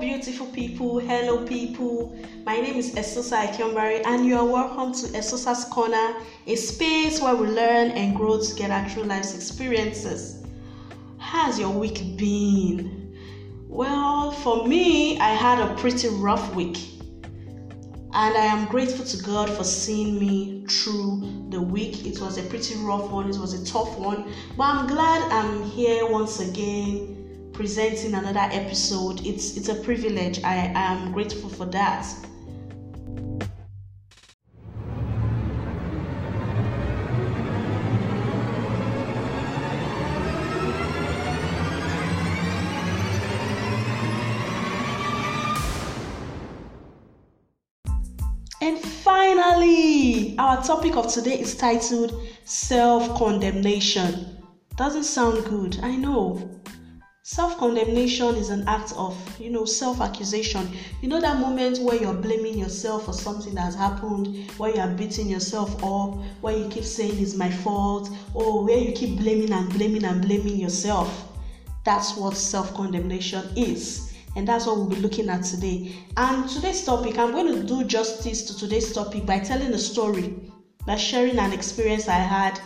Beautiful people. Hello, people. My name is Esosa Ikyombari, and you are welcome to Esosa's Corner, a space where we learn and grow together through life's experiences. How's your week been? Well, for me, I had a pretty rough week, and I am grateful to God for seeing me through the week. It was a pretty rough one, it was a tough one, but I'm glad I'm here once again presenting another episode. It's it's a privilege. I, I am grateful for that. And finally, our topic of today is titled Self Condemnation. Doesn't sound good, I know. Self condemnation is an act of, you know, self accusation. You know that moment where you're blaming yourself for something that has happened, where you are beating yourself up, where you keep saying it's my fault, or where you keep blaming and blaming and blaming yourself. That's what self condemnation is. And that's what we'll be looking at today. And today's topic, I'm going to do justice to today's topic by telling a story, by sharing an experience I had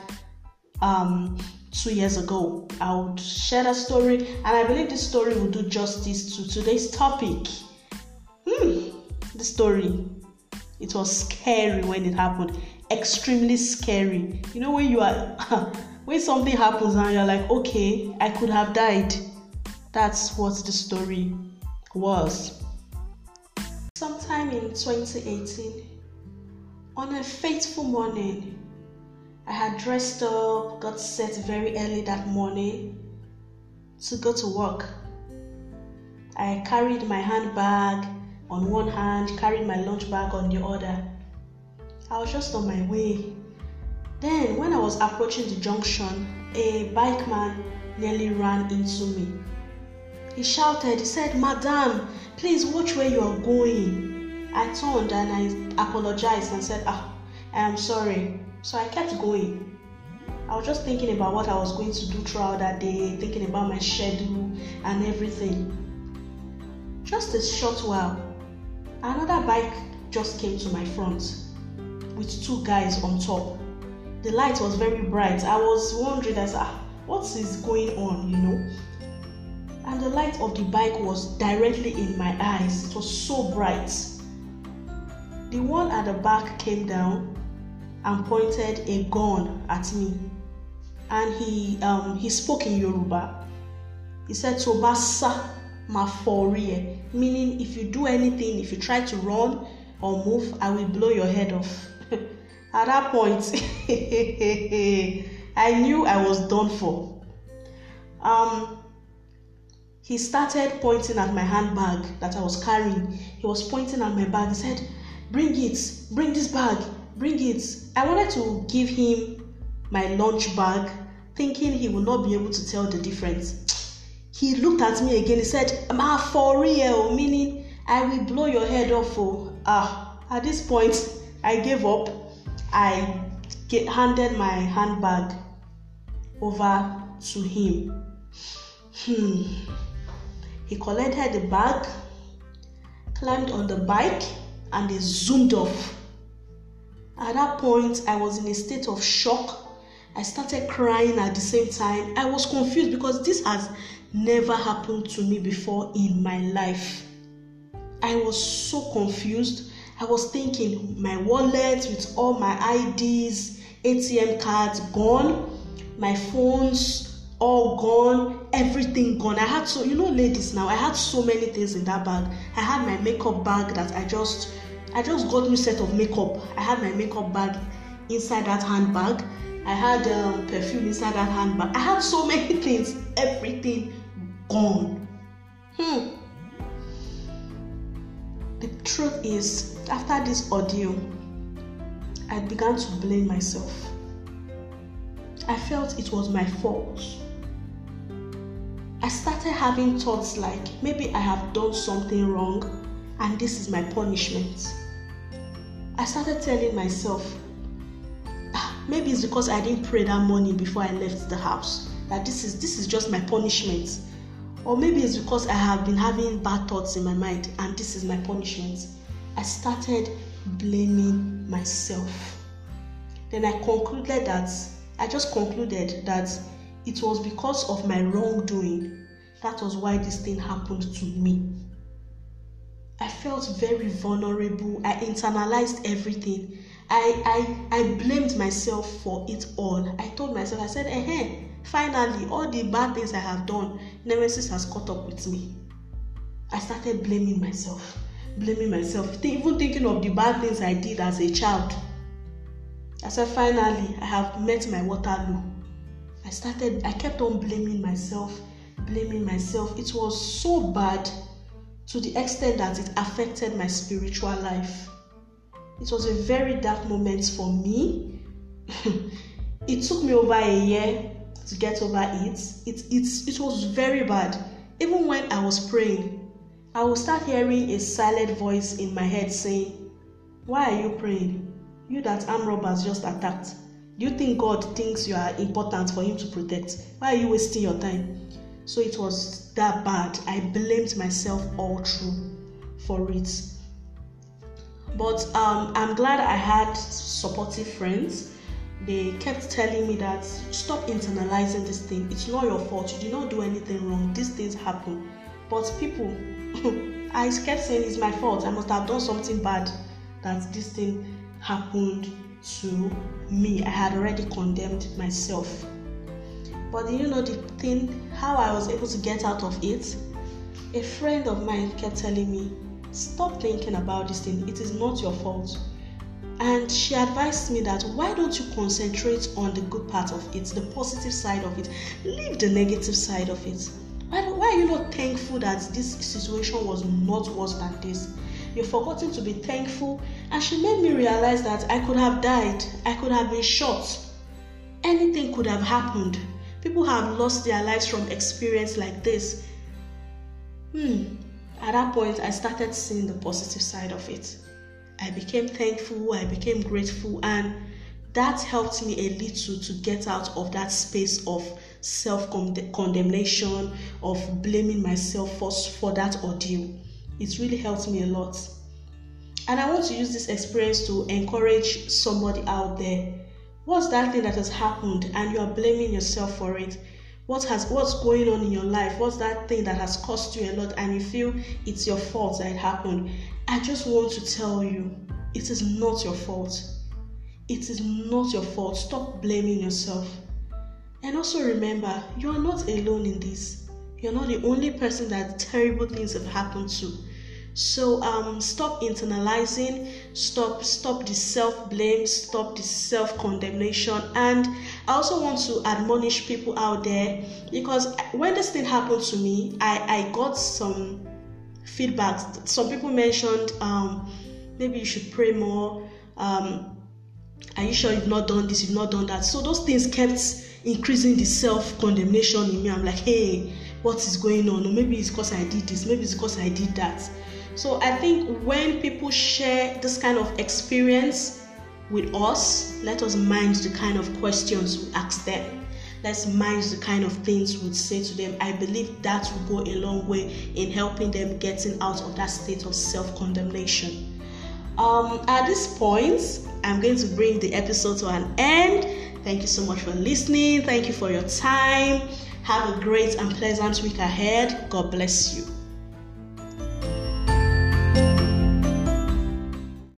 um, two years ago. I would share that story, and I believe this story will do justice to today's topic. Hmm, the story. It was scary when it happened, extremely scary. You know, when you are, when something happens and you're like, okay, I could have died. That's what the story was. Sometime in 2018, on a fateful morning, I had dressed up, got set very early that morning to go to work. I carried my handbag on one hand, carried my lunch bag on the other. I was just on my way. Then, when I was approaching the junction, a bike man nearly ran into me. He shouted, he said, Madam, please watch where you are going. I turned and I apologized and said, Ah, I am sorry. So I kept going. I was just thinking about what I was going to do throughout that day, thinking about my schedule and everything. Just a short while, another bike just came to my front with two guys on top. The light was very bright. I was wondering as ah, what is going on, you know? And the light of the bike was directly in my eyes. It was so bright. The one at the back came down and pointed a gun at me. And he um, he spoke in Yoruba. He said, Tobasa maforie, meaning if you do anything, if you try to run or move, I will blow your head off. at that point, I knew I was done for. Um, he started pointing at my handbag that I was carrying. He was pointing at my bag. He said, Bring it, bring this bag bring it. I wanted to give him my lunch bag, thinking he would not be able to tell the difference. He looked at me again. He said, "Ma for real," meaning I will blow your head off. Oh, ah! At this point, I gave up. I get, handed my handbag over to him. Hmm. He collected the bag, climbed on the bike, and zoomed off. At that point, I was in a state of shock. I started crying at the same time. I was confused because this has never happened to me before in my life. I was so confused. I was thinking, my wallet with all my IDs, ATM cards gone, my phones all gone, everything gone. I had so, you know, ladies now, I had so many things in that bag. I had my makeup bag that I just I just got new set of makeup. I had my makeup bag inside that handbag. I had um, perfume inside that handbag. I had so many things. Everything gone. Hmm. The truth is, after this ordeal, I began to blame myself. I felt it was my fault. I started having thoughts like maybe I have done something wrong and this is my punishment. I started telling myself, ah, maybe it's because I didn't pray that morning before I left the house. That this is this is just my punishment. or maybe it's because I have been having bad thoughts in my mind and this is my punishment. I started blaming myself. Then I concluded that I just concluded that it was because of my wrongdoing. That was why this thing happened to me. I felt very vulnerable. I internalized everything. I, I, I blamed myself for it all. I told myself, I said, eh, finally, all the bad things I have done, Nemesis has caught up with me. I started blaming myself, blaming myself, even thinking of the bad things I did as a child. I said, finally, I have met my Waterloo. I started, I kept on blaming myself, blaming myself. It was so bad to the extent that it affected my spiritual life. It was a very dark moment for me. it took me over a year to get over it. It, it. it was very bad. Even when I was praying, I would start hearing a silent voice in my head saying, Why are you praying? You that armed robbers just attacked. Do you think God thinks you are important for Him to protect? Why are you wasting your time? So it was that bad. I blamed myself all through for it. But um, I'm glad I had supportive friends. They kept telling me that stop internalizing this thing. It's not your fault. You did not do anything wrong. These things happen. But people, I kept saying it's my fault. I must have done something bad that this thing happened to me. I had already condemned myself. But you know the thing, how I was able to get out of it? A friend of mine kept telling me, Stop thinking about this thing, it is not your fault. And she advised me that why don't you concentrate on the good part of it, the positive side of it, leave the negative side of it. Why, why are you not thankful that this situation was not worse than this? You've forgotten to be thankful. And she made me realize that I could have died, I could have been shot, anything could have happened. People have lost their lives from experience like this. Hmm. At that point, I started seeing the positive side of it. I became thankful, I became grateful, and that helped me a little to get out of that space of self condemnation, of blaming myself for, for that ordeal. It really helped me a lot. And I want to use this experience to encourage somebody out there What's that thing that has happened and you are blaming yourself for it? What has what's going on in your life? What's that thing that has cost you a lot and you feel it's your fault that it happened? I just want to tell you, it is not your fault. It is not your fault. Stop blaming yourself. And also remember, you are not alone in this. You're not the only person that terrible things have happened to. So um, stop internalizing, stop stop the self blame, stop the self condemnation, and I also want to admonish people out there because when this thing happened to me, I I got some feedback. Some people mentioned um, maybe you should pray more. Um, are you sure you've not done this? You've not done that. So those things kept increasing the self condemnation in me. I'm like, hey, what is going on? Maybe it's because I did this. Maybe it's because I did that. So I think when people share this kind of experience with us, let us mind the kind of questions we ask them. Let's mind the kind of things we say to them. I believe that will go a long way in helping them getting out of that state of self condemnation. Um, at this point, I'm going to bring the episode to an end. Thank you so much for listening. Thank you for your time. Have a great and pleasant week ahead. God bless you.